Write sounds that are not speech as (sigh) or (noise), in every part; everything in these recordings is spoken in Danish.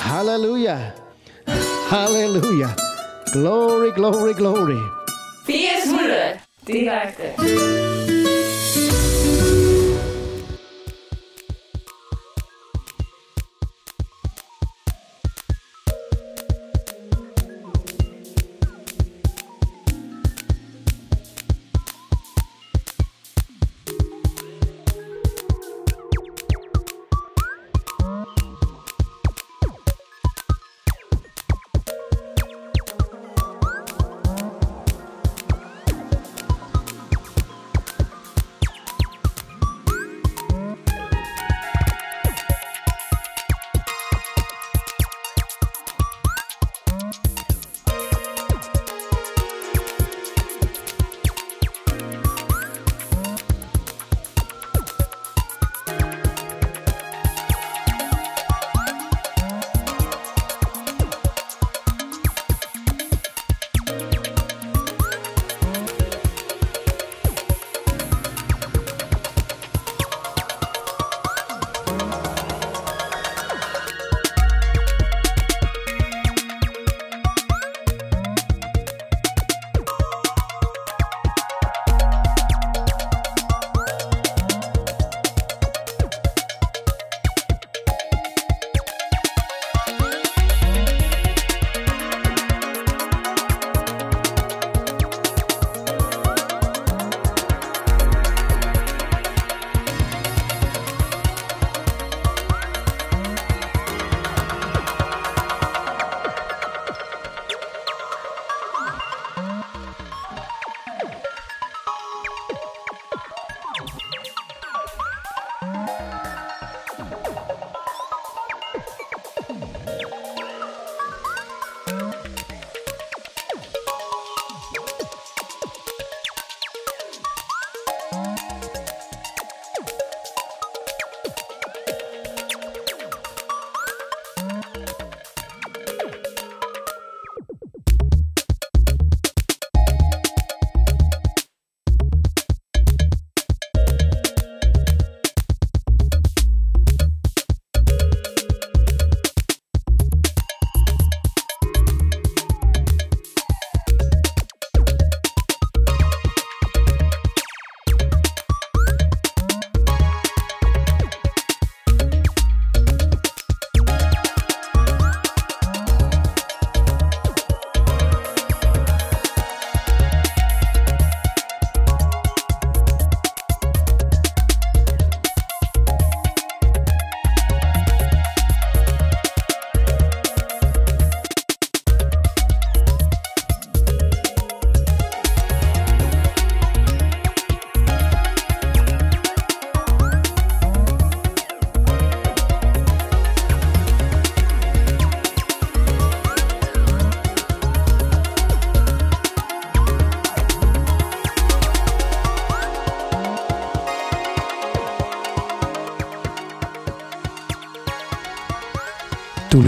Hallelujah. Hallelujah. Glory, glory, glory. 400 direkte.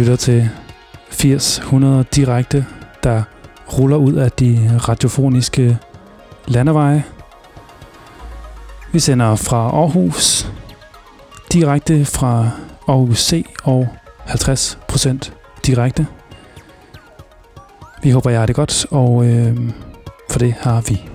Lytter til 80-100 direkte, der ruller ud af de radiofoniske landeveje. Vi sender fra Aarhus, direkte fra Aarhus C og 50% direkte. Vi håber, jeg har det godt, og øh, for det har vi.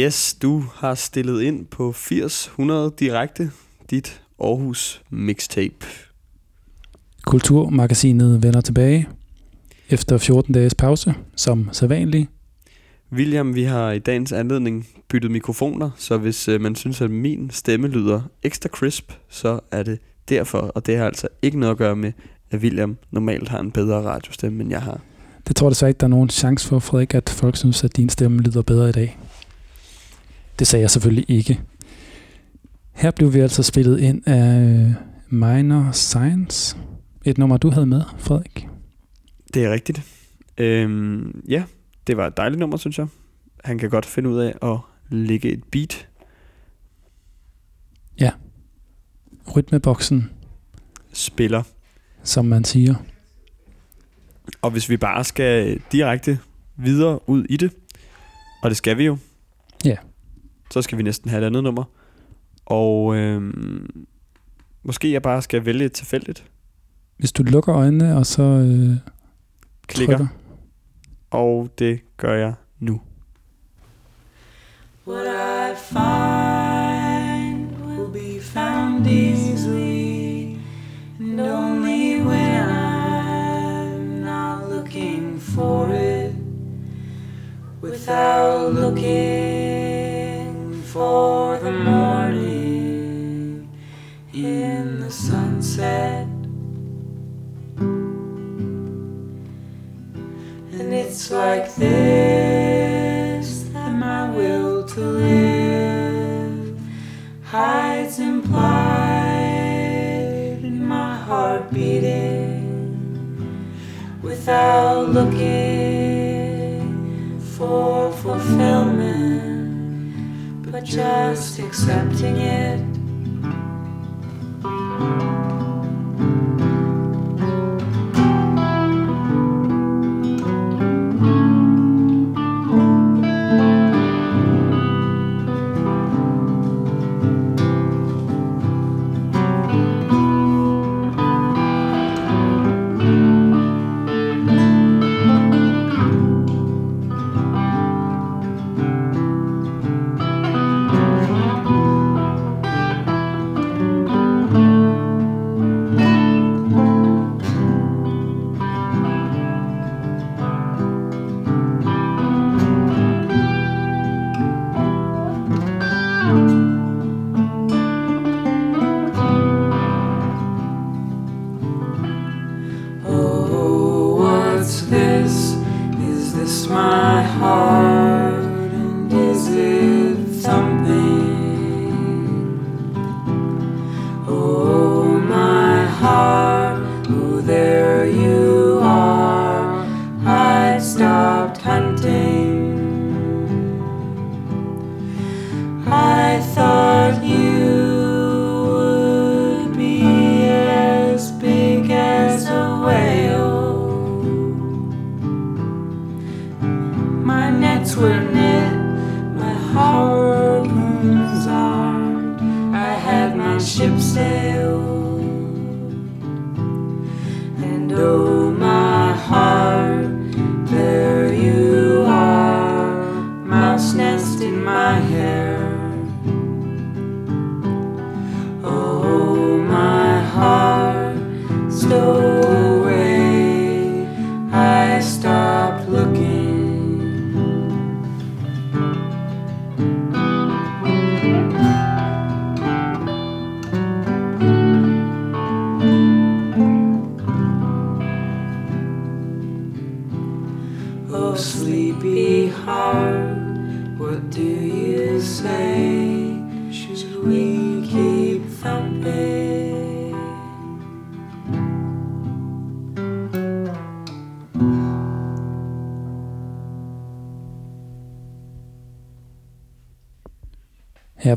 Yes, du har stillet ind på 80-100 direkte, dit Aarhus mixtape. Kulturmagasinet vender tilbage efter 14 dages pause, som sædvanligt. William, vi har i dagens anledning byttet mikrofoner, så hvis øh, man synes, at min stemme lyder ekstra crisp, så er det derfor, og det har altså ikke noget at gøre med, at William normalt har en bedre radiostemme, end jeg har. Det tror jeg desværre ikke, der er nogen chance for, Frederik, at folk synes, at din stemme lyder bedre i dag. Det sagde jeg selvfølgelig ikke. Her blev vi altså spillet ind af Minor Science. Et nummer, du havde med, Frederik. Det er rigtigt. Øhm, ja, det var et dejligt nummer, synes jeg. Han kan godt finde ud af at lægge et beat. Rytmeboksen, Spiller. som man siger. Og hvis vi bare skal direkte videre ud i det, og det skal vi jo. Så skal vi næsten have et andet nummer. Og øhm, måske jeg bare skal vælge et tilfældigt. Hvis du lukker øjnene, og så øh, Klikker. trykker. Og det gør jeg nu. What I find will be found easily, and only when I'm not looking for it, without looking for the morning in the sunset. And it's like this that my will to live hides implied in my heart beating without looking for fulfillment, just accepting it.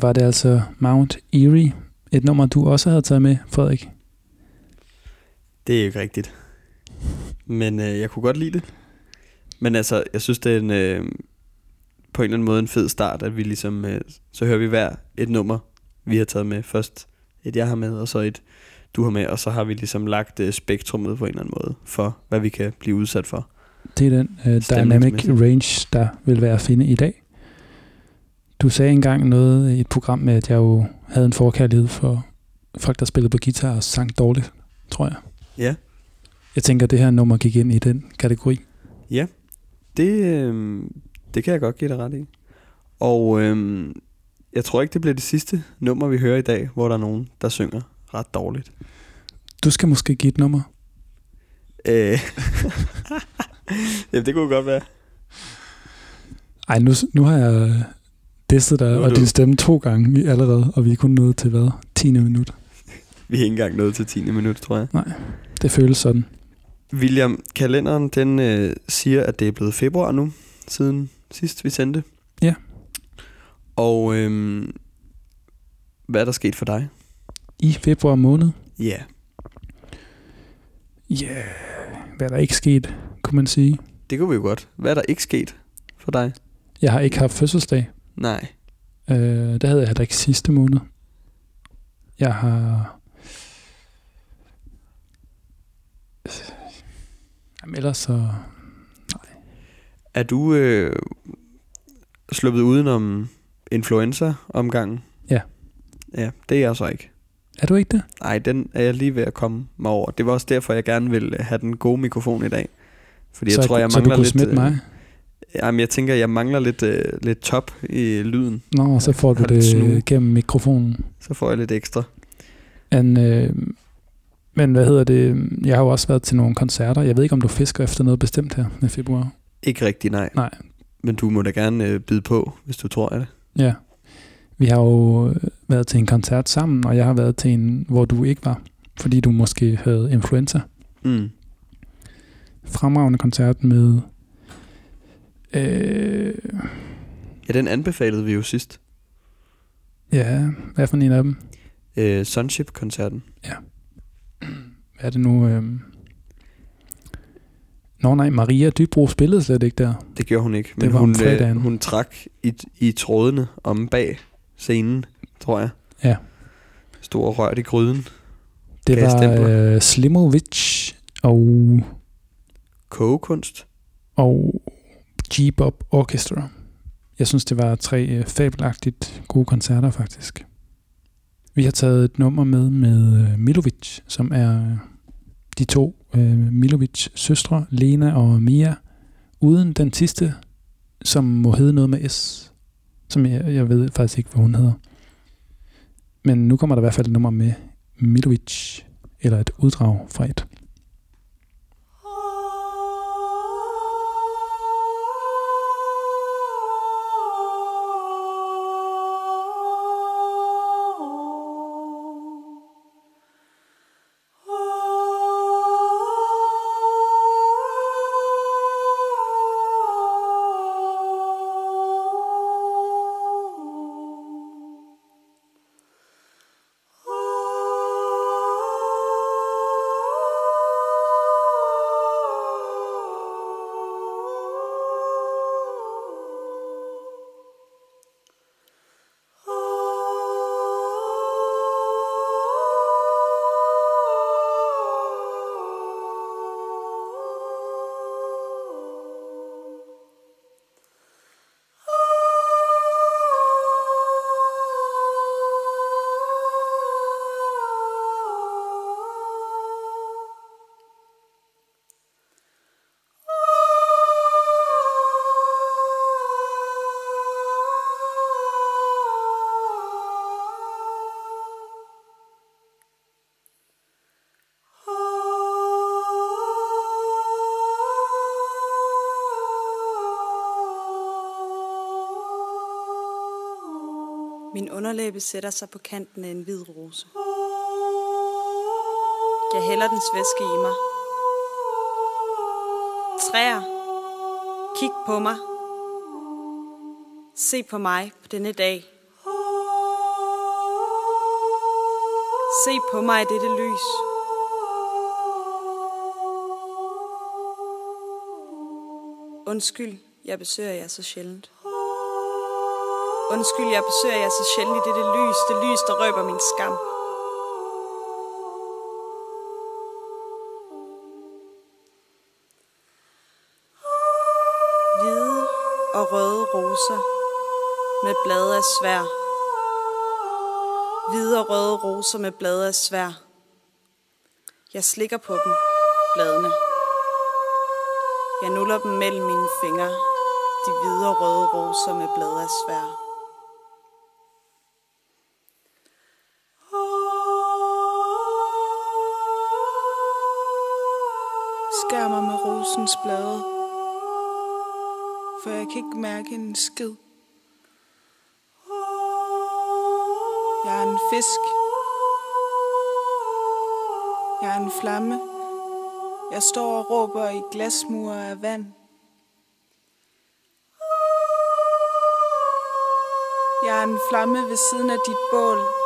Var det altså Mount Erie. Et nummer, du også havde taget med, Frederik. Det er jo ikke rigtigt. Men øh, jeg kunne godt lide det. Men altså, jeg synes, det er en, øh, på en eller anden måde en fed start, at vi ligesom, øh, så hører vi hver et nummer, vi har taget med. Først et, jeg har med, og så et, du har med, og så har vi ligesom lagt øh, spektrummet på en eller anden måde, for hvad vi kan blive udsat for. Det er den uh, dynamic range, der vil være at finde i dag. Du sagde engang noget i et program med, at jeg jo havde en forkærlighed for folk, der spillede på guitar og sang dårligt, tror jeg. Ja. Jeg tænker, at det her nummer gik ind i den kategori. Ja, det, øh, det kan jeg godt give dig ret i. Og øh, jeg tror ikke, det bliver det sidste nummer, vi hører i dag, hvor der er nogen, der synger ret dårligt. Du skal måske give et nummer. Øh. (laughs) Jamen, det kunne godt være. Ej, nu, nu har jeg distet dig og din stemme to gange allerede, og vi er kun nået til hvad? 10. minut. (laughs) Vi er ikke engang nået til 10. minut, tror jeg. Det føles sådan. William, kalenderen den øh, siger, at det er blevet februar nu, siden sidst vi sendte. Ja. Og øh, hvad er der sket for dig? I februar måned. Ja. Yeah. Ja, yeah. hvad er der ikke sket, kunne man sige. Det kunne vi jo godt. Hvad er der ikke sket for dig? Jeg har ikke haft fødselsdag. Nej. Øh, det havde jeg heller ikke sidste måned. Jeg har... Jamen ellers så... Er du øh, sluppet udenom influenza-omgangen? Ja. Ja, det er jeg så ikke. Er du ikke det? Nej, den er jeg lige ved at komme mig over. Det var også derfor, jeg gerne vil have den gode mikrofon i dag. Fordi så jeg tror, jeg så du mangler kunne lidt... øh, mig? Jamen, jeg tænker, jeg mangler lidt, øh, lidt top i lyden. Nå, så får du lidt snu. det gennem mikrofonen. Så får jeg lidt ekstra. Men, øh, men hvad hedder det? Jeg har jo også været til nogle koncerter. Jeg ved ikke, om du fisker efter noget bestemt her med februar. Ikke rigtig, nej. Nej. Men du må da gerne øh, byde på, hvis du tror af det. Ja. Vi har jo øh, været til en koncert sammen, og jeg har været til en, hvor du ikke var, fordi du måske havde influenza. Mm. Fremragende koncert med... Øh, Ja, den anbefalede vi jo sidst. ja, hvad for en af dem? Øh, Sunship-koncerten. Hvad er det nu? Øh... Nå nej, Maria Dybro spillede slet ikke der. Det gjorde hun ikke. Men var om hun, fredagen. hun trak i, i trådene om bag scenen, tror jeg. Ja. Stod og rørt i gryden. Det var øh, Slimovic og, Kogekunst. og G-Bop Orchestra. Jeg synes, det var tre øh, fabelagtigt gode koncerter, faktisk. Vi har taget et nummer med med øh, Milovic, som er øh, de to øh, Milovic søstre, Lena og Mia, uden den sidste, som må hedde noget med S, som jeg, jeg ved faktisk ikke, hvad hun hedder. Men nu kommer der i hvert fald et nummer med Milovic, eller et uddrag fra et. Underlæbe sætter sig på kanten af en hvid rose. Jeg hælder dens væske i mig. Træer, kig på mig. Se på mig på denne dag. Se på mig i dette lys. Undskyld, jeg besøger jer så sjældent. Undskyld, jeg besøger jer så sjældent i dette lys, det lys, der røber min skam. Hvide og røde roser med blade af svær. Hvide og røde roser med blade af svær. Jeg slikker på dem, bladene. Jeg nuller dem mellem mine fingre, de hvide og røde roser med blade af svær. Rosens blade, for jeg kan ikke mærke en skid. Jeg er en fisk. Jeg er en flamme. Jeg står og råber i glasmure af vand. Jeg er en flamme ved siden af dit bål.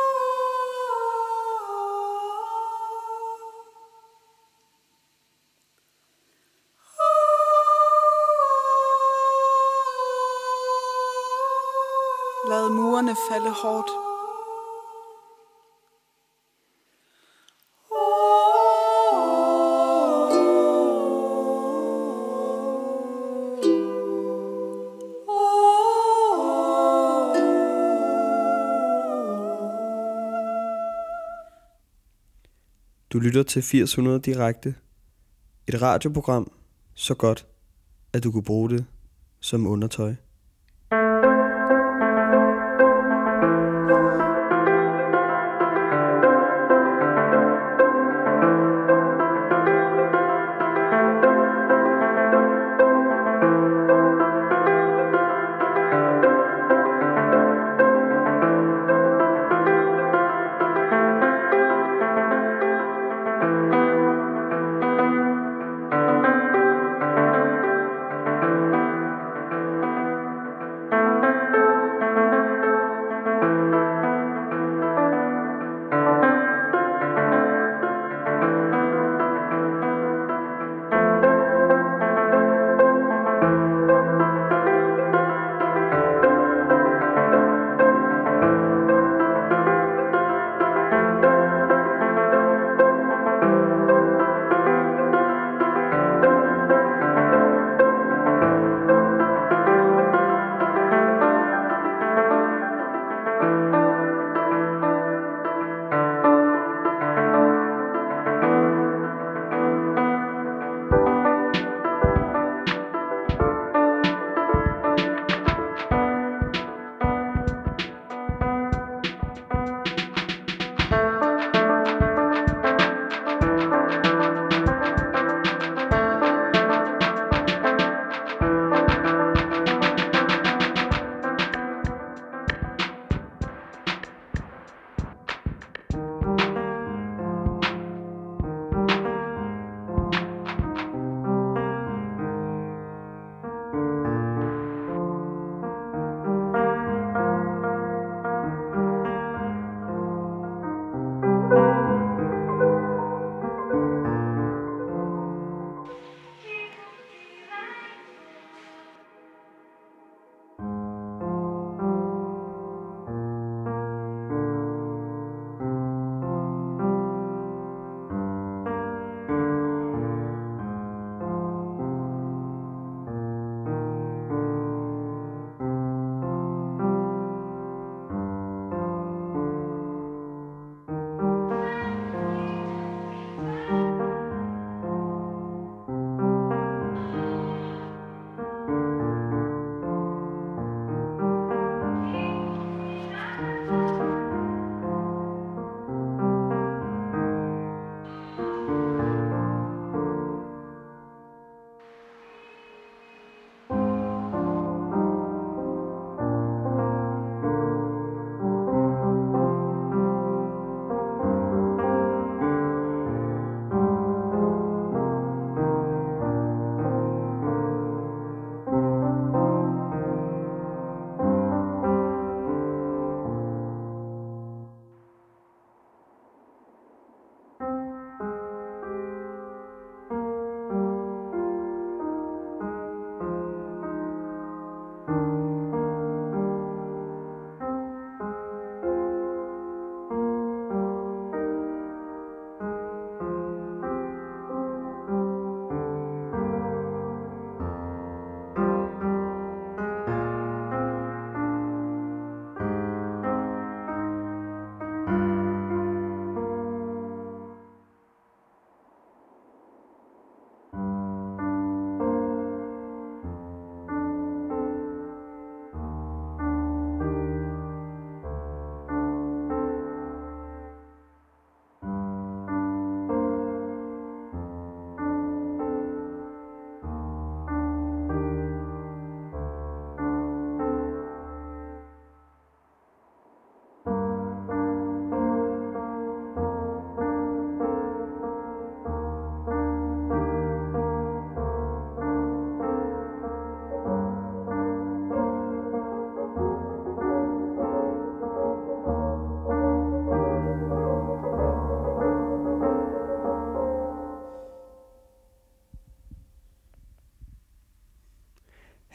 Lad murene falde hårdt. Du lytter til 800 direkte. Et radioprogram så godt, at du kunne bruge det som undertøj.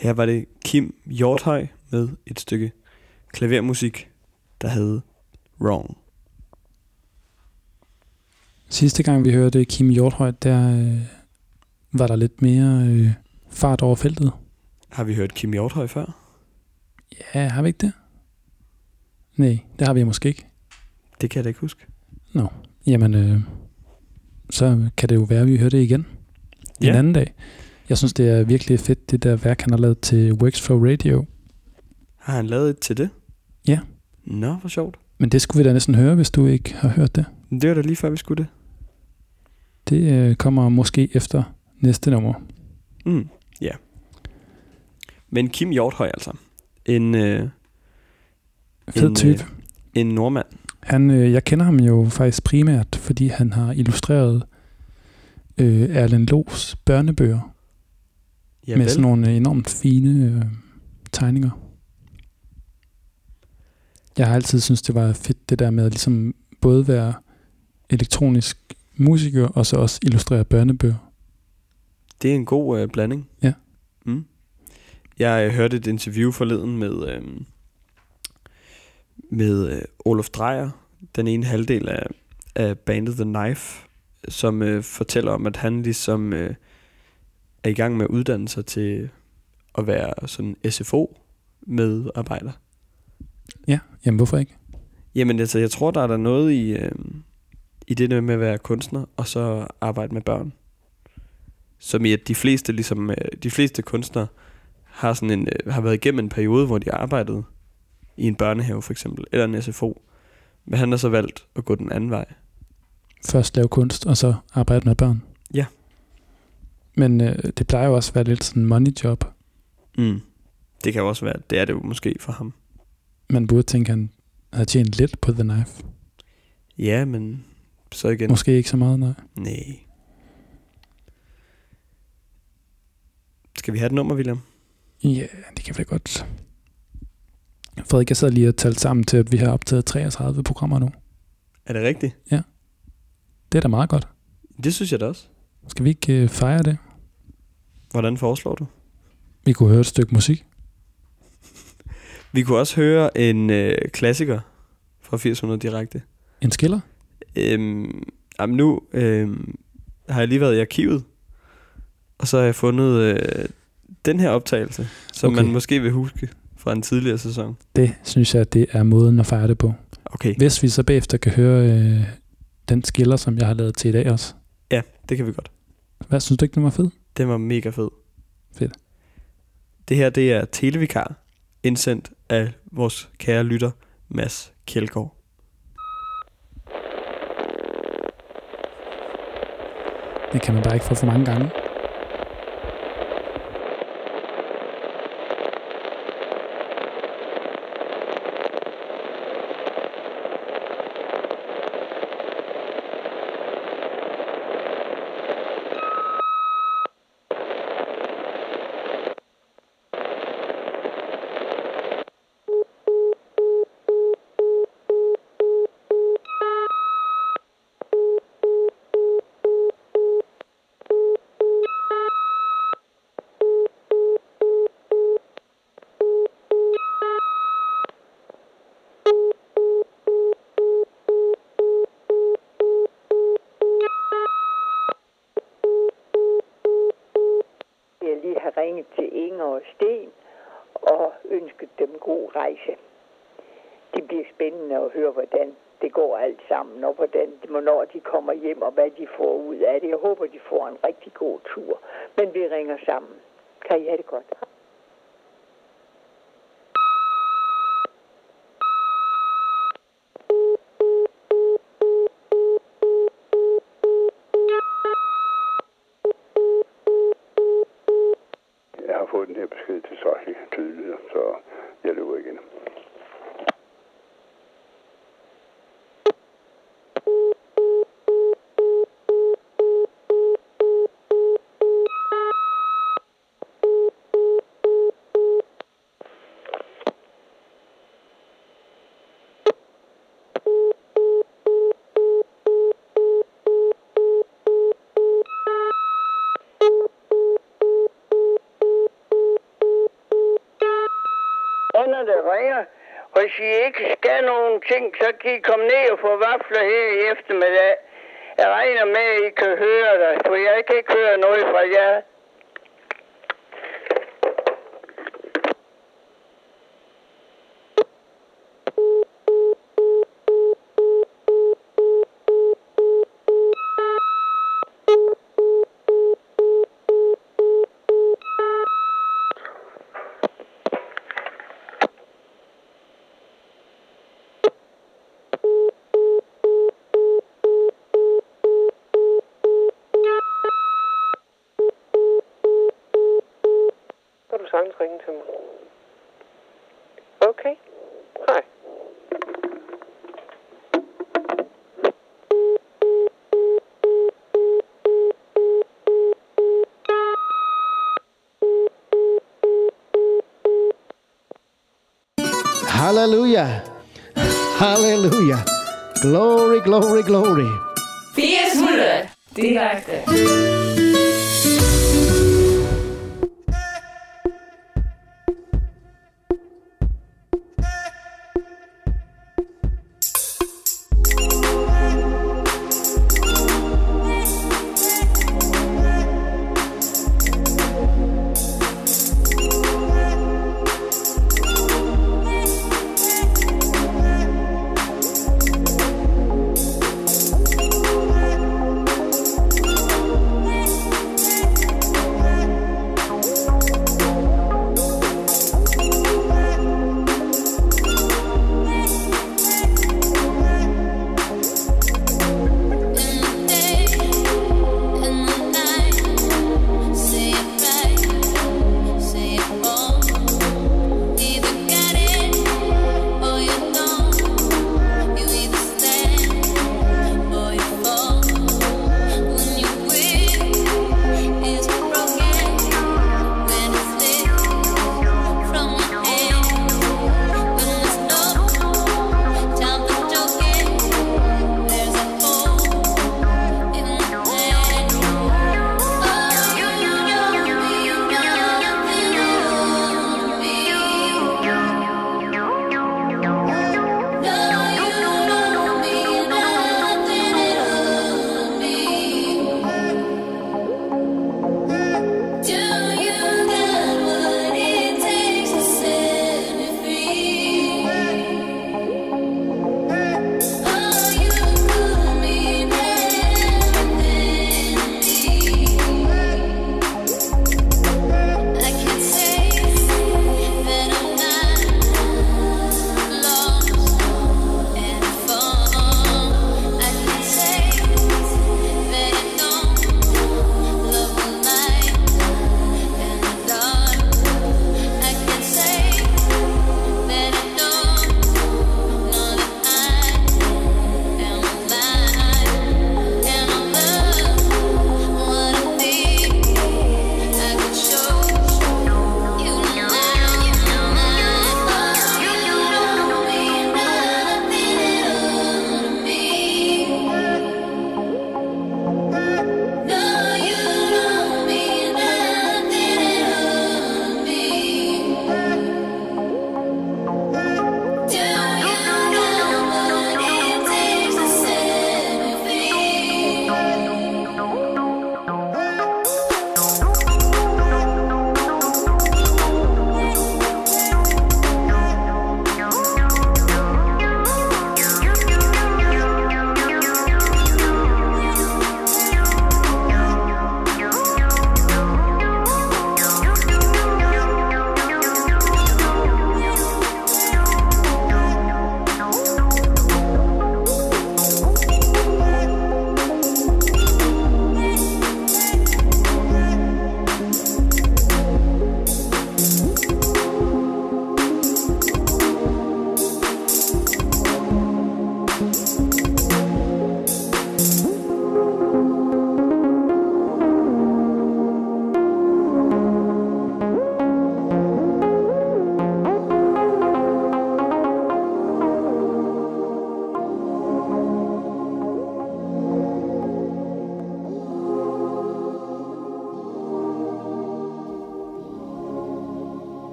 Her var det Kim Hjorthøj med et stykke klavermusik, der hed Wrong. Sidste gang vi hørte Kim Hjorthøj, der øh, var der lidt mere øh, fart over feltet. Har vi hørt Kim Hjorthøj før? Ja, har vi ikke det? Nej, det har vi måske ikke. Det kan jeg da ikke huske. Jamen, øh, så kan det jo være, at vi hører det igen ja. en Ja. anden dag. Jeg synes, det er virkelig fedt, det der værk, han har lavet til Works for Radio. Har han lavet et til det? Ja. Nå, hvor sjovt. Men det skulle vi da næsten høre, hvis du ikke har hørt det. Det var da lige før, vi skulle det. Det øh, kommer måske efter næste nummer. Mm, ja. Men Kim Hjorthøj altså. En, øh, Fed En, type. en nordmand. Han, øh, jeg kender ham jo faktisk primært, fordi han har illustreret øh, Erlend Los børnebøger Ja, med sådan nogle enormt fine øh, tegninger. Jeg har altid syntes, det var fedt det der med at ligesom både være elektronisk musiker og så også illustrere børnebøger. Det er en god øh, blanding. Ja. Mm. Jeg øh, hørte et interview forleden med, øh, med øh, Olof Dreyer, den ene halvdel af, af bandet The Knife, som øh, fortæller om, at han ligesom øh, er i gang med at uddanne sig til at være sådan SFO-medarbejder. Ja, jamen hvorfor ikke? Jamen altså, jeg tror, der er der noget i, øh, i det der med at være kunstner, og så arbejde med børn. Som i, at de fleste, ligesom, øh, de fleste kunstnere har, sådan en, øh, har været igennem en periode, hvor de arbejdede i en børnehave for eksempel, eller en SFO. Men han har så valgt at gå den anden vej. Først lave kunst, og så arbejde med børn. Ja. Men øh, det plejer jo også at være lidt sådan en money job. Mm. Det kan også være, det er det jo måske for ham. Man burde tænke, at han havde tjent lidt på The Knife. Ja, men så igen. Måske ikke så meget, nej. Nej. Skal vi have et nummer, William? Ja, det kan vi godt. Frederik, jeg sad lige og talte sammen til, at vi har optaget 33 programmer nu. Er det rigtigt? Det er da meget godt. Det synes jeg da også. Skal vi ikke øh, fejre det? Hvordan foreslår du? Vi kunne høre et stykke musik. (laughs) Vi kunne også høre en øh, klassiker fra 800 direkte. En skiller? Øhm, jamen nu øhm, har jeg lige været i arkivet, og så har jeg fundet øh, den her optagelse, som Okay. man måske vil huske fra en tidligere sæson. Det synes jeg, det er måden at fejre det på. Okay, Hvis vi så bagefter kan høre øh, den skiller, som jeg har lavet til i dag også. Ja, det kan vi godt. Hvad synes du ikke, den var fed? Den var mega fed. Fedt. Det her, det er Televikar, indsendt af vores kære lytter, Mads Kjeldgaard. Det kan man bare ikke få for mange gange. Jeg lige har ringet til Inger og Sten og ønsket dem god rejse. Det bliver spændende at høre, hvordan det går alt sammen, og hvordan, hvornår de kommer hjem, og I ikke skal nogen ting, så kan I komme ned og få vafler her i eftermiddag. Jeg regner med, at I kan høre dig, for jeg kan ikke høre noget fra jer. Glory, glory, glory. 800 direkte.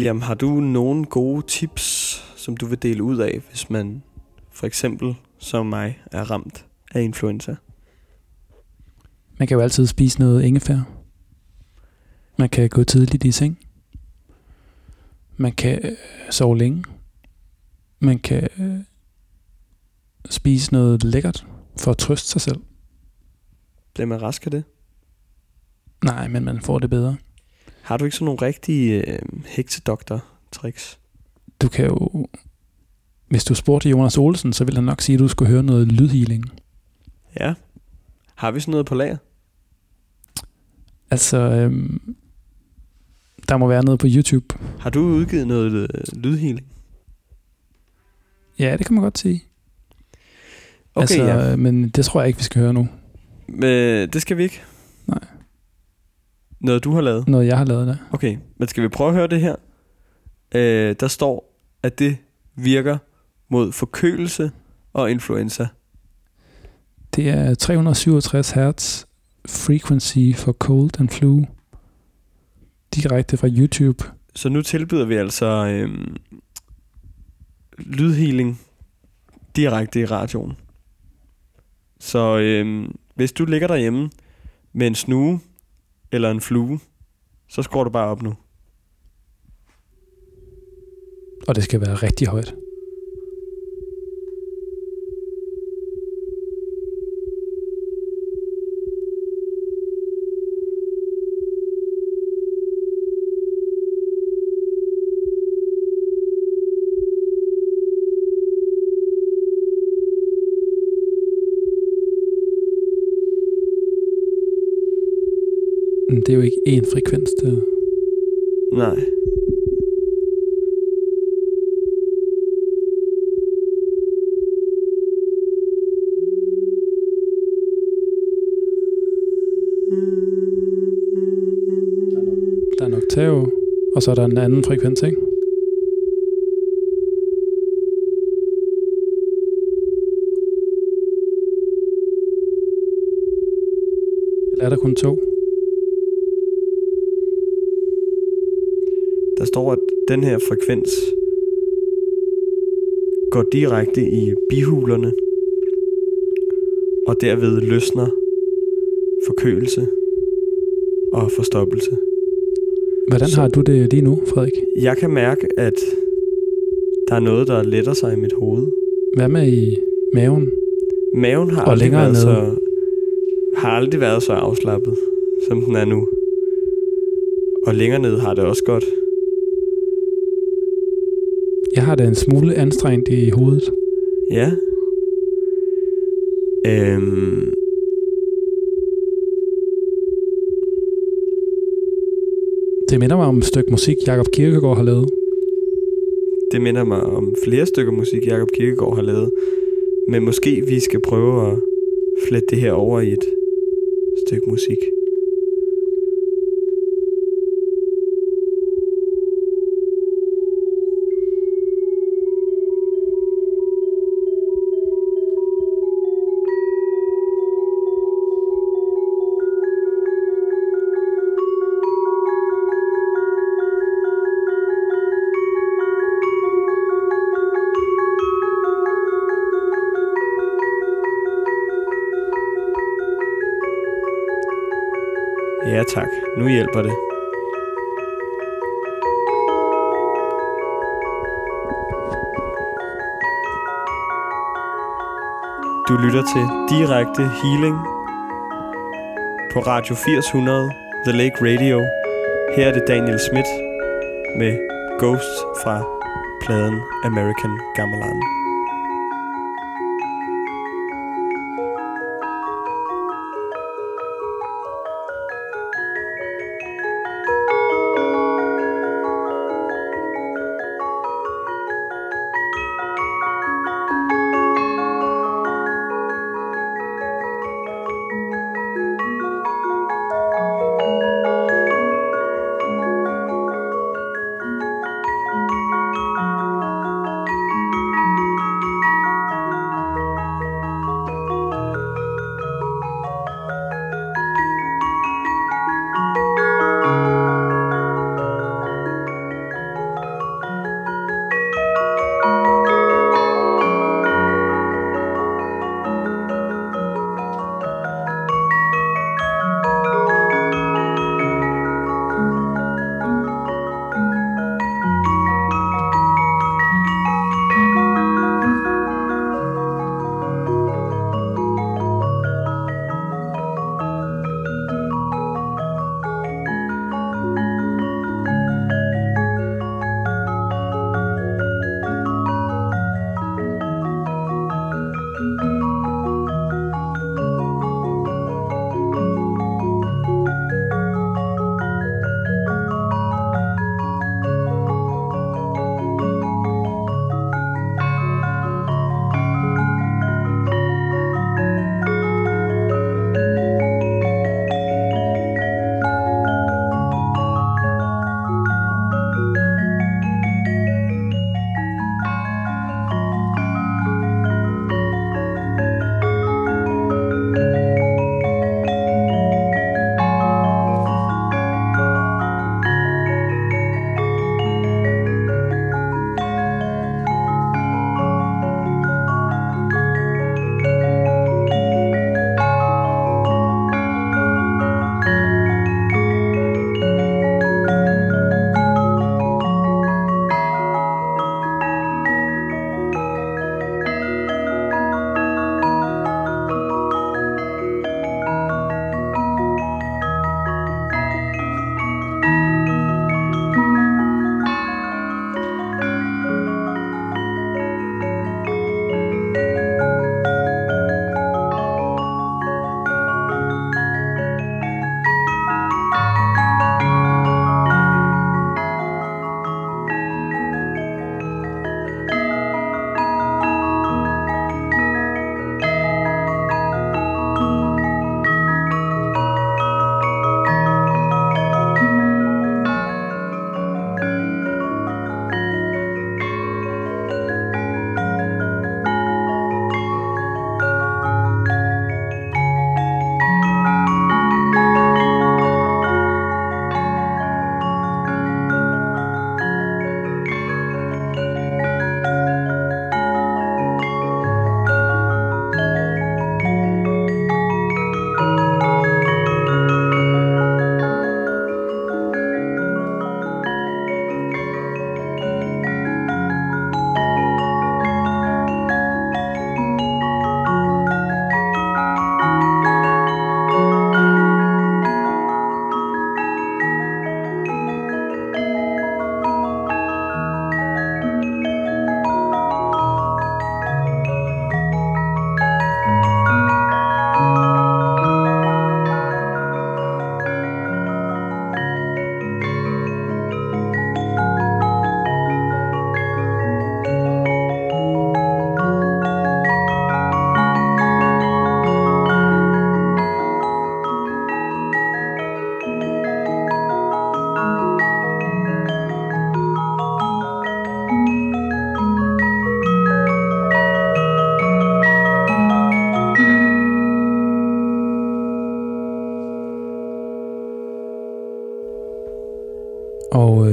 William, har du nogle gode tips, som du vil dele ud af, hvis man for eksempel som mig er ramt af influenza? Man kan jo altid spise noget ingefær. Man kan gå tidligt i seng. Man kan øh, sove længe. Man kan øh, spise noget lækkert for at trøste sig selv. Bliver man rask af det? Nej, men man får det bedre. Har du ikke sådan nogle rigtige øh, heksedoktor-tricks? Du kan jo... Hvis du spurgte Jonas Olsen, så vil han nok sige, at du skulle høre noget lydhealing. Ja. Har vi sådan noget på lager? Altså, øhm, der må være noget på YouTube. Har du udgivet noget øh, lydhealing? Ja, det kan man godt sige. Okay, altså, ja. Men det tror jeg ikke, vi skal høre nu. Men det skal vi ikke. Nej. Noget du har lavet? Noget, jeg har lavet der. Okay, men skal vi prøve at høre det her? Øh, der står, at det virker mod forkølelse og influenza. Det er 367 Hz frequency for cold and flu. Direkte fra YouTube. Så nu tilbyder vi altså øhm, lydhealing direkte i radioen. Så øhm, hvis du ligger derhjemme med en snue eller en flue, så skruer du bare op nu. Og det skal være rigtig højt. Men det er jo ikke én frekvens, det. Nej. Der er en oktav, og så er der en anden frekvens, ikke? Eller er der kun to? Der står, at den her frekvens går direkte i bihulerne, og derved løsner forkølelse og forstoppelse. Hvordan har du det lige nu, Frederik? Jeg kan mærke, at der er noget, der letter sig i mit hoved. Hvad med i maven? Maven har Og aldrig været nede? så har aldrig været så afslappet, som den er nu. Og længere ned har det også godt. Jeg har det en smule anstrengt i hovedet. Ja. Øhm, Det minder mig om et stykke musik, Jakob Kirkegaard har lavet. det minder mig om flere stykker musik, Jakob Kirkegaard har lavet. Men måske vi skal prøve at flette det her over i et stykke musik. Tak, nu hjælper det. Du lytter til direkte healing på Radio 800 The Lake Radio. Her er det Daniel Schmidt med Ghost fra pladen American Gamelan.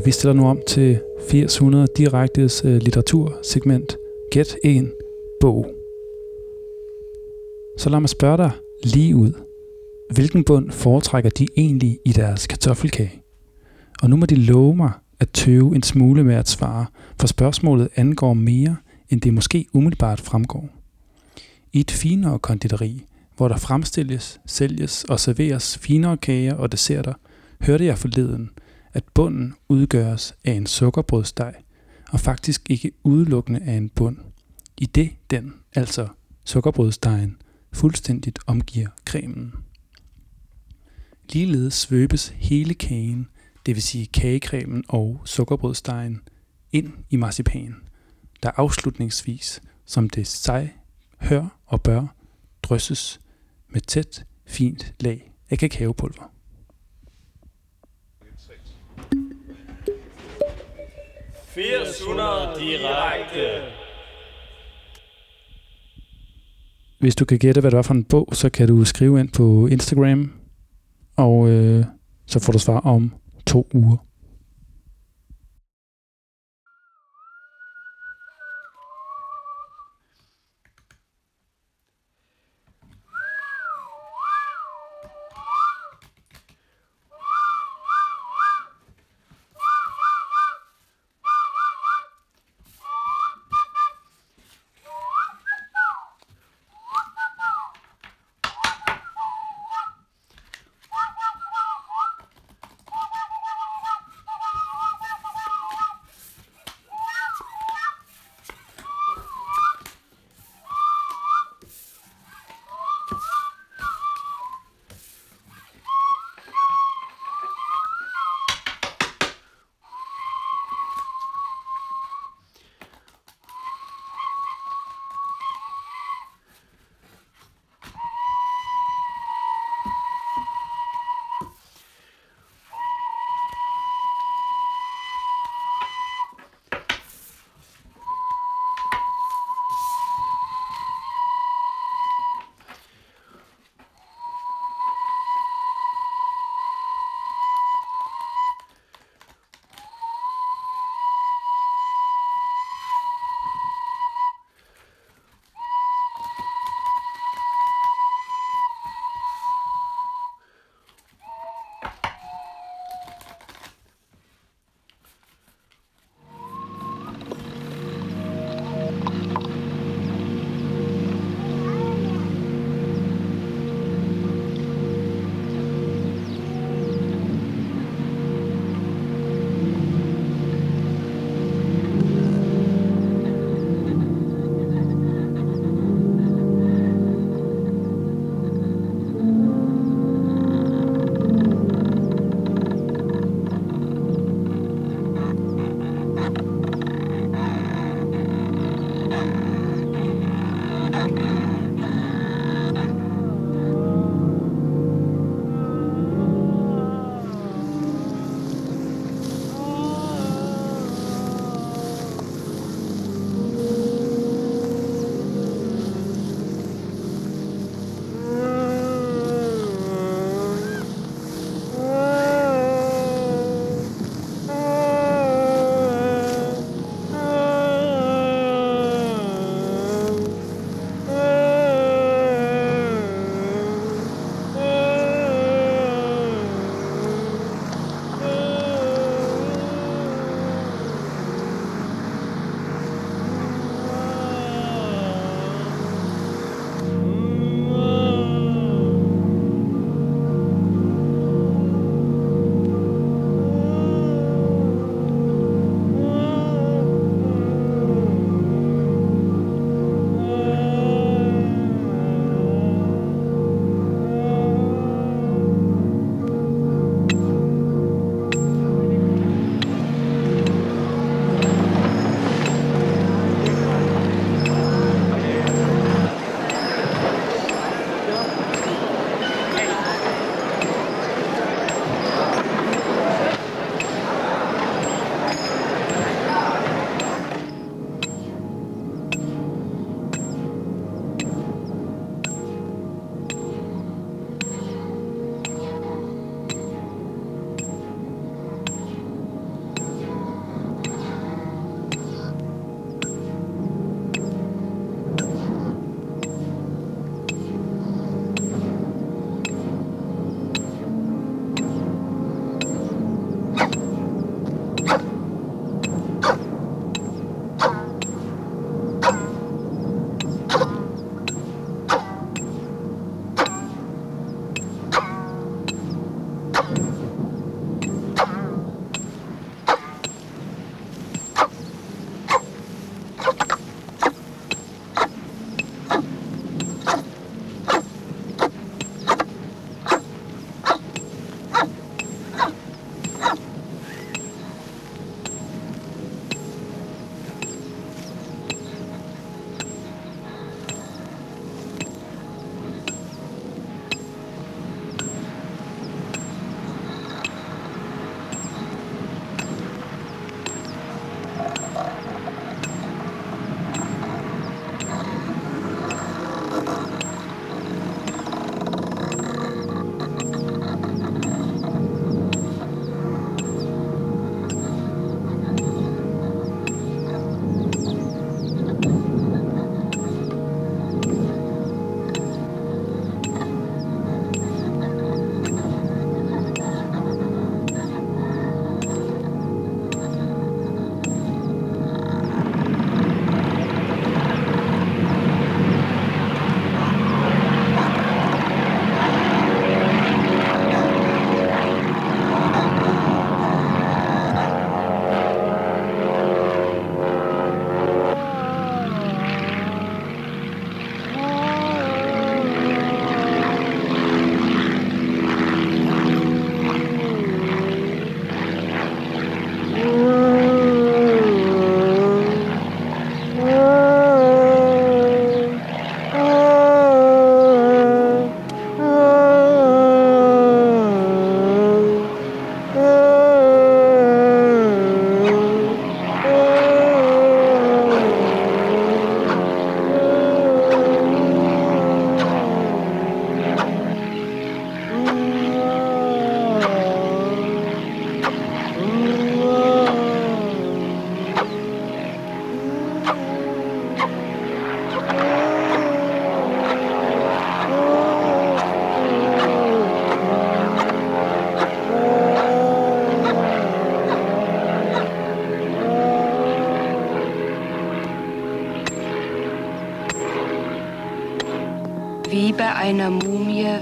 Vi stiller nu om til 800 direktes øh, litteratursegment. Gæt en bog. Så lad mig spørge dig lige ud. Hvilken bund foretrækker de egentlig i deres kartoffelkage? Og nu må de love mig at tøve en smule med at svare, for spørgsmålet angår mere, end det måske umiddelbart fremgår. I et finere konditori, hvor der fremstilles, sælges og serveres finere kager og desserter, hørte jeg forleden, at bunden udgøres af en sukkerbrødsteg, og faktisk ikke udelukkende af en bund, i det den, altså sukkerbrødstegen, fuldstændigt omgiver cremen. Ligeledes svøbes hele kagen, det vil sige kagecremen og sukkerbrødstegen, ind i marcipan, der afslutningsvis, som det sig hør og bør, drysses med tæt, fint lag af kakaopulver. Direkte. Hvis du kan gætte, hvad det var for en bog, så kan du skrive ind på Instagram, og øh, så får du svar om to uger.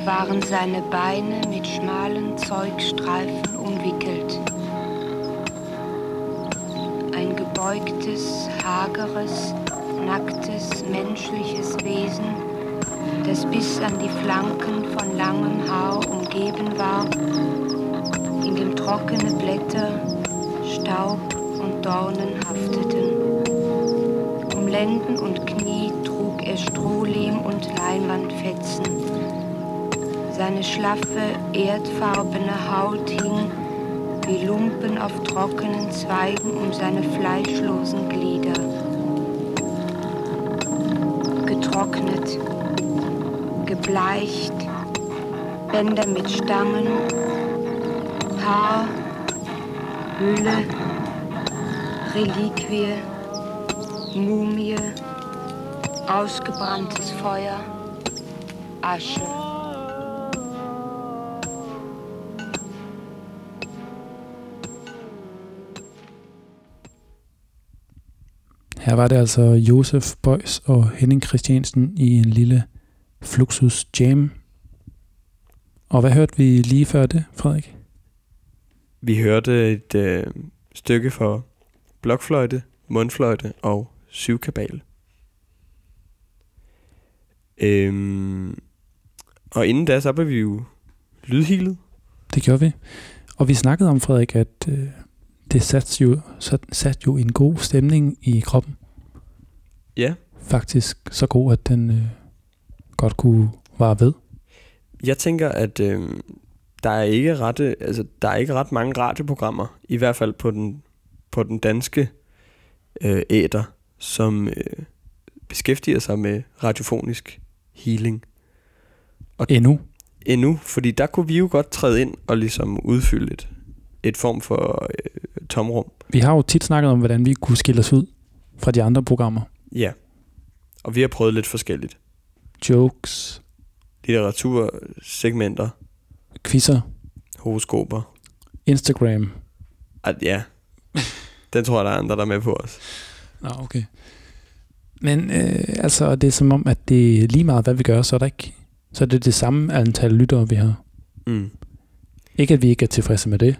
Waren seine Beine mit schmalen Zeugstreifen umwickelt. Ein gebeugtes, hageres, nacktes, menschliches Wesen, das bis an die Flanken von langem Haar umgeben war, in dem trockene Blätter, Staub und Dornen hafteten. Um Lenden und Knie trug er Strohlehm und Leinwandfetzen. Seine schlaffe, erdfarbene Haut hing wie Lumpen auf trockenen Zweigen um seine fleischlosen Glieder. Getrocknet, gebleicht, Bänder mit Stangen, Haar, Hülle, Reliquie, Mumie, ausgebranntes Feuer, Asche. Her var det altså Josef Bøjs og Henning Christiansen i en lille Fluxus Jam. Og hvad hørte vi lige før det, Frederik? Vi hørte et øh, stykke for blokfløjte, mundfløjte og syvkabal. Øhm, og inden da, så var vi jo lydhilet. Det gjorde vi. Og vi snakkede om, Frederik, at øh, det satte jo, sat, sat jo en god stemning i kroppen. Ja. Faktisk så god, at den øh, godt kunne vare ved. Jeg tænker, at øh, der er ikke rette, altså der er ikke ret mange radioprogrammer, i hvert fald på den på den danske øh, æter, som øh, beskæftiger sig med radiofonisk healing. Og endnu? Endnu, fordi der kunne vi jo godt træde ind og ligesom udfylde et, et form for øh, tomrum. Vi har jo tit snakket om, hvordan vi kunne skille os ud fra de andre programmer. Ja, og vi har prøvet lidt forskelligt. Jokes. Litteratursegmenter. Quizzer. Horoskoper. Instagram. At, ja, den tror jeg, der er andre, der er med på os. Nå, okay. Men øh, altså, det er som om, at det er lige meget, hvad vi gør, så er, der ikke, så er det det samme antal lyttere, vi har. Mm. Ikke, at vi ikke er tilfredse med det.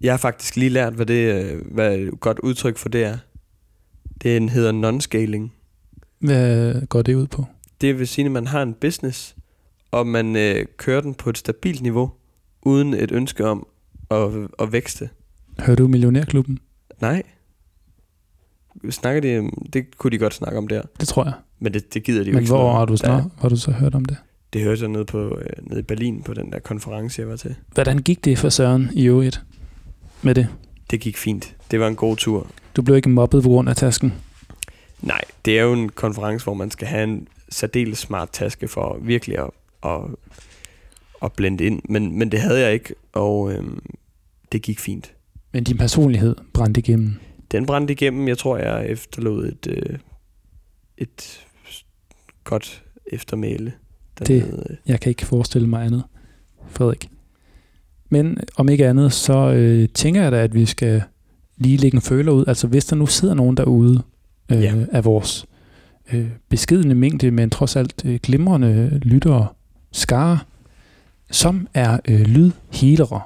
Jeg har faktisk lige lært, hvad det øh, hvad et godt udtryk for det er. Det hedder non-scaling. Hvad går det ud på? Det vil sige, at man har en business, og man øh, kører den på et stabilt niveau, uden et ønske om at, at vækste. Hører du Millionærklubben? Nej. Snakker de, det kunne de godt snakke om der. Det tror jeg. Men det, det gider de jo Men ikke. hvor har du, hvor har du så hørt om det? Det hørte jeg nede, på, øh, nede i Berlin på den der konference, jeg var til. Hvordan gik det for Søren i øvrigt med det? Det gik fint. Det var en god tur. Du blev ikke mobbet på grund af tasken? Nej, det er jo en konference, hvor man skal have en særdeles smart taske for virkelig at, at, at blende ind. Men, men det havde jeg ikke, og øhm, det gik fint. Men din personlighed brændte igennem? Den brændte igennem. Jeg tror, jeg efterlod et, øh, et godt eftermæle. Det, jeg kan ikke forestille mig andet, Frederik. Men om ikke andet, så øh, tænker jeg da, at vi skal lige lægge en føler ud. Altså hvis der nu sidder nogen derude øh, ja. af vores øh, beskedende mængde, men trods alt øh, glimrende lyttere, skare, som er øh, lydhealere,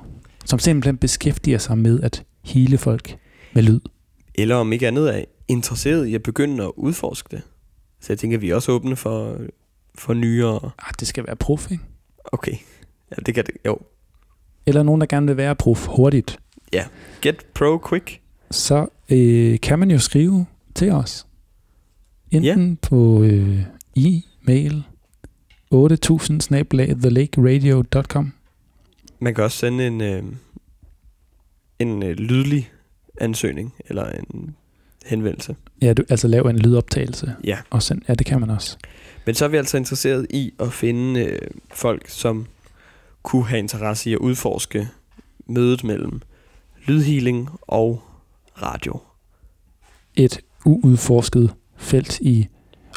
som simpelthen beskæftiger sig med at hele folk med lyd. Eller om ikke andet er interesseret i at begynde at udforske det. Så jeg tænker, at vi er også åbne for, for nyere... Ah, det skal være prof, ikke? Okay. Ja, det kan det, jo. Eller nogen, der gerne vil være prof hurtigt. Ja, get pro quick. Så øh, kan man jo skrive til os. Enten ja. på øh, e-mail 8000 thelakeradio.com Man kan også sende en, øh, en øh, lydlig ansøgning, eller en henvendelse. Ja, du, altså lave en lydoptagelse. Ja. Og send, ja, det kan man også. Men så er vi altså interesseret i at finde øh, folk, som kunne have interesse i at udforske mødet mellem lydhealing og radio. Et uudforsket felt i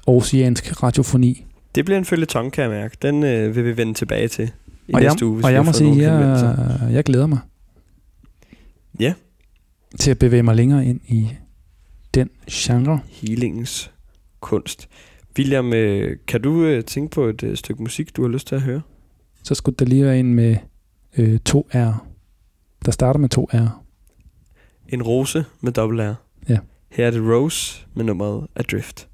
oceansk radiofoni. Det bliver en følgetong, kan jeg mærke. Den øh, vil vi vende tilbage til i og næste jeg, uge, hvis Og vi jeg må sige, jeg, jeg glæder mig. Ja. Til at bevæge mig længere ind i den genre. Healingens kunst. William, øh, kan du øh, tænke på et øh, stykke musik, du har lyst til at høre? Så skulle der lige være en med øh, to R. Der starter med to R. En rose med dobbelt R. Ja. Her er det Rose med nummeret Adrift.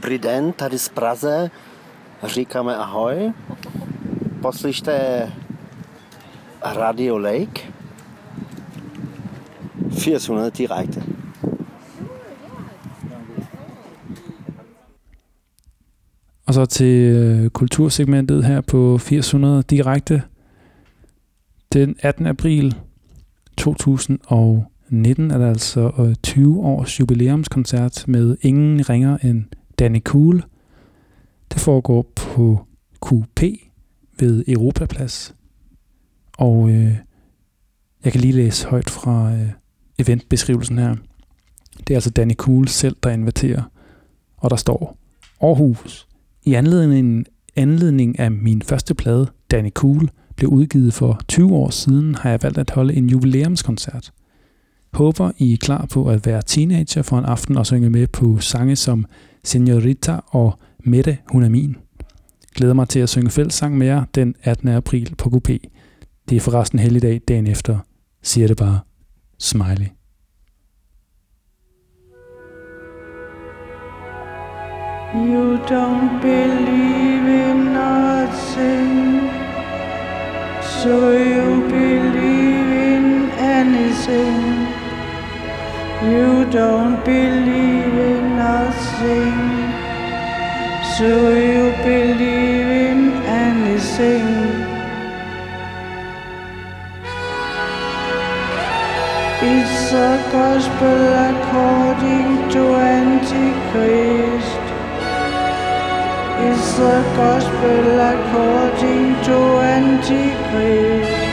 Dobrý den, tady z Praze. Říkáme ahoj. Poslyšte Radio Lake. 800 direkte. Og så til øh, kultursegmentet her på 800 direkte. Den 18. april 2019 er der altså øh, 20 års jubilæumskoncert med ingen ringer end Danny Cool. Det foregår på QP ved Europaplads. Og øh, jeg kan lige læse højt fra øh, eventbeskrivelsen her. Det er altså Danny Cool selv, der inviterer. Og der står Aarhus. I anledning, anledning af min første plade, Danny Cool, blev udgivet for 20 år siden, har jeg valgt at holde en jubilæumskoncert. Håber, I er klar på at være teenager for en aften og synge med på sange som Senorita og Mette, hun er min. Glæder mig til at synge fællessang med jer den 18. april på QP. Det er forresten helligdag dagen efter. Siger det bare. Smiley. You don't believe in nothing, so you believe in anything. You don't believe in nothing, so you believe in anything. It's a gospel according to Antichrist. It's a gospel according to Antichrist.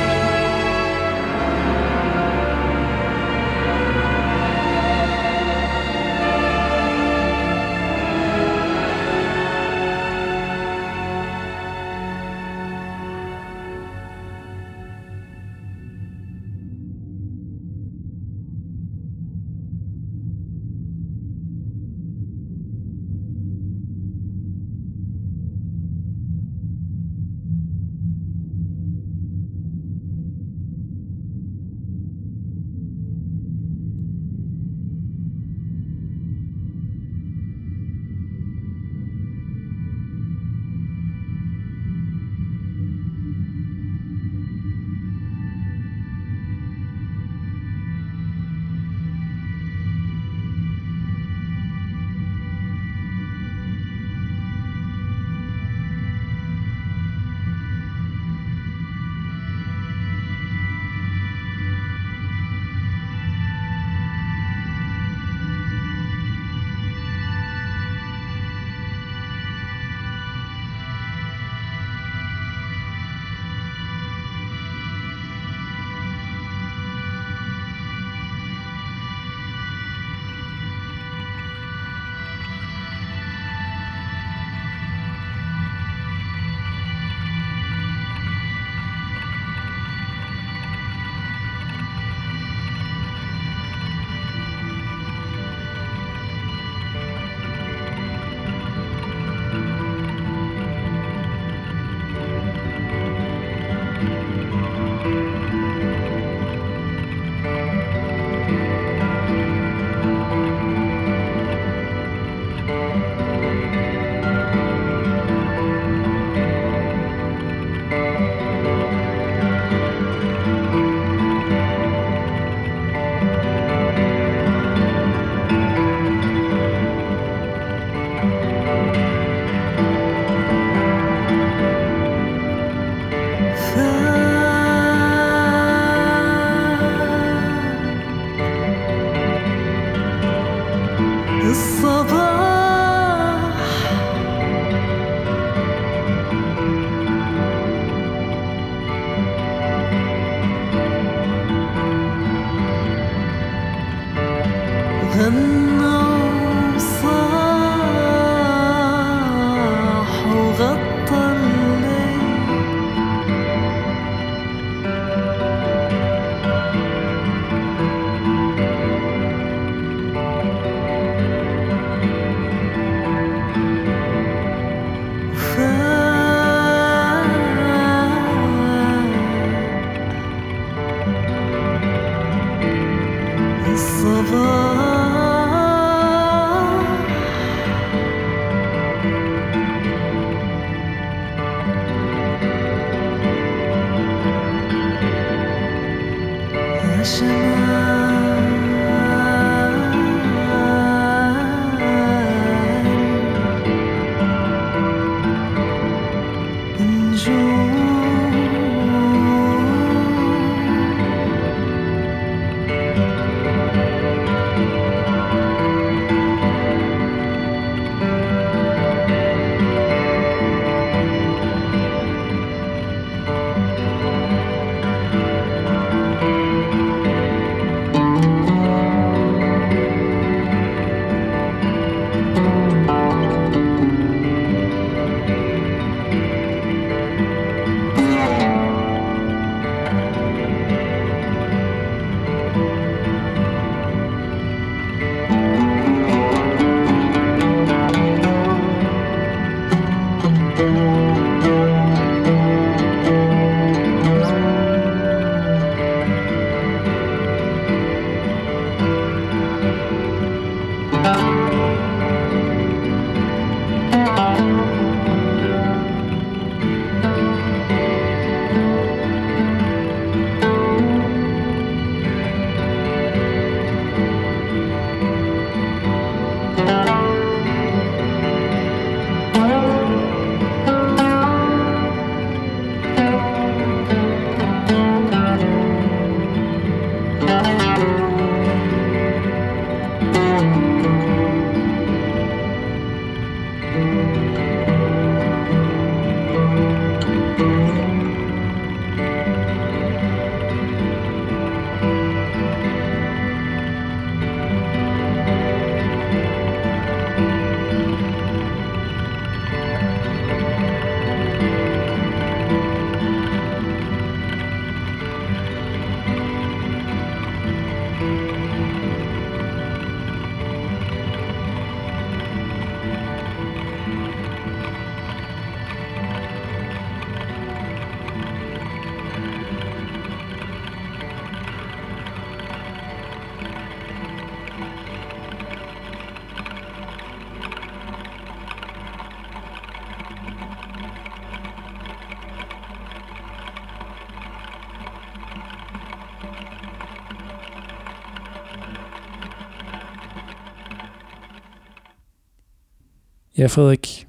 Ja, Frederik.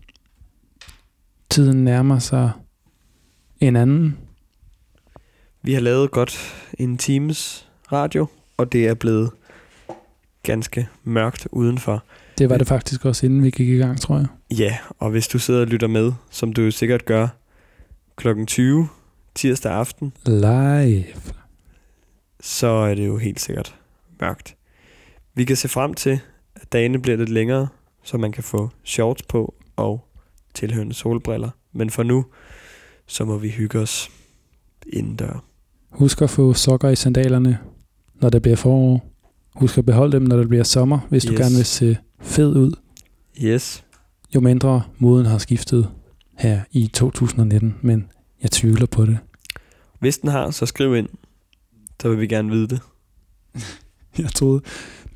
Tiden nærmer sig en anden. Vi har lavet godt en times radio, og det er blevet ganske mørkt udenfor. Det var det faktisk også, inden vi gik i gang, tror jeg. Ja, og hvis du sidder og lytter med, som du jo sikkert gør klokken 20 tirsdag aften, Live. så er det jo helt sikkert mørkt. Vi kan se frem til, at dagene bliver lidt længere, så man kan få shorts på og tilhørende solbriller. Men for nu, så må vi hygge os indendør. Husk at få sokker i sandalerne, når det bliver forår. Husk at beholde dem, når det bliver sommer, hvis yes. du gerne vil se fed ud. Yes. Jo mindre moden har skiftet her i 2019, men jeg tvivler på det. Hvis den har, så skriv ind. Så vil vi gerne vide det. (laughs) Jeg troede,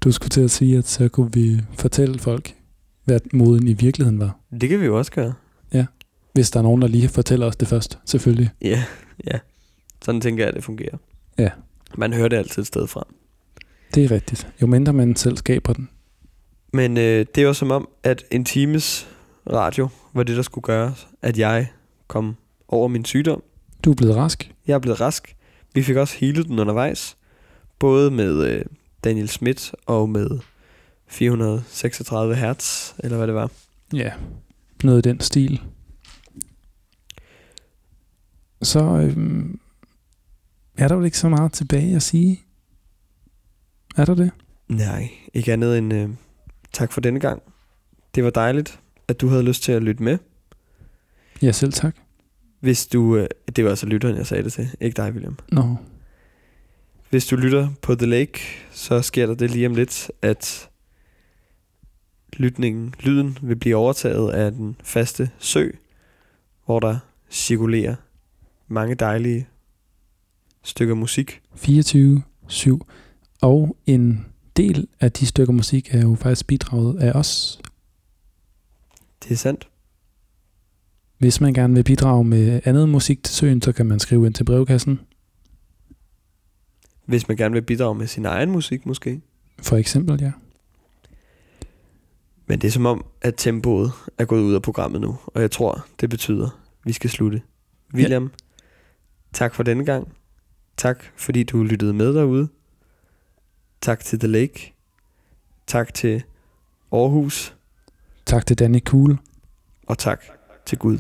du skulle til at sige, at så kunne vi fortælle folk, hvad moden i virkeligheden var. Det kan vi jo også gøre. Ja, hvis der er nogen, der lige fortæller os det først, selvfølgelig. Ja, ja. Sådan tænker jeg, at det fungerer. Ja. Man hører det altid et sted fra. Det er rigtigt. Jo mindre man selv skaber den. Men øh, det var som om, at en times radio var det, der skulle gøre, at jeg kom over min sygdom. Du er blevet rask. Jeg er blevet rask. Vi fik også healet den undervejs. Både med øh, Daniel Schmidt og med 436 hertz, eller hvad det var. Ja, noget i den stil. Så øhm, er der jo ikke så meget tilbage at sige. Er der det? Nej, ikke andet end øh, tak for denne gang. Det var dejligt, at du havde lyst til at lytte med. Ja, selv tak. Hvis du, øh, det var altså lytteren, jeg sagde det til, ikke dig, William. Nå, Hvis du lytter på The Lake, så sker der det lige om lidt, at lytningen, lyden vil blive overtaget af den faste sø, hvor der cirkulerer mange dejlige stykker musik. 24-7. Og en del af de stykker musik er jo faktisk bidraget af os. Det er sandt. Hvis man gerne vil bidrage med andet musik til søen, så kan man skrive ind til brevkassen. Hvis man gerne vil bidrage med sin egen musik måske. For eksempel, ja. Men det er som om, at tempoet er gået ud af programmet nu, og jeg tror, det betyder, at vi skal slutte. William, ja. tak for denne gang. Tak, fordi du lyttede med derude. Tak til The Lake. Tak til Aarhus. Tak til Danny Kuhl. Og tak til Gud.